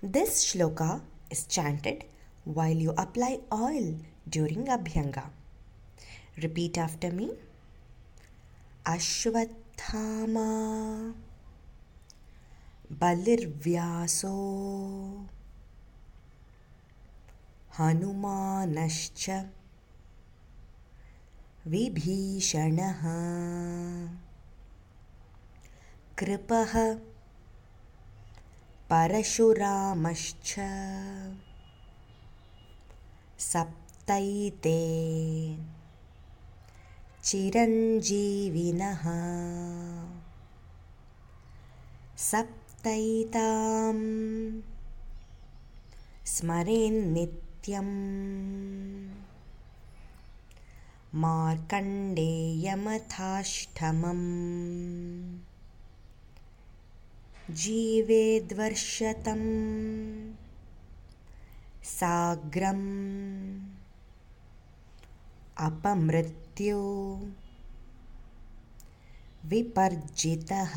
This shloka is chanted while you apply oil during Abhyanga. Repeat after me. Ashwathama Balirvyaso Hanumanascha विभीषणः कृपः परशुरामश्च। सप्तैते चिरञ्जीविनः। सप्तैतां स्मरेन्नित्यम्। मार्कण्डेयमथाष्टमम् जीवेद्वर्षतम् साग्रम्। अपमृत्यो। विपर्जितः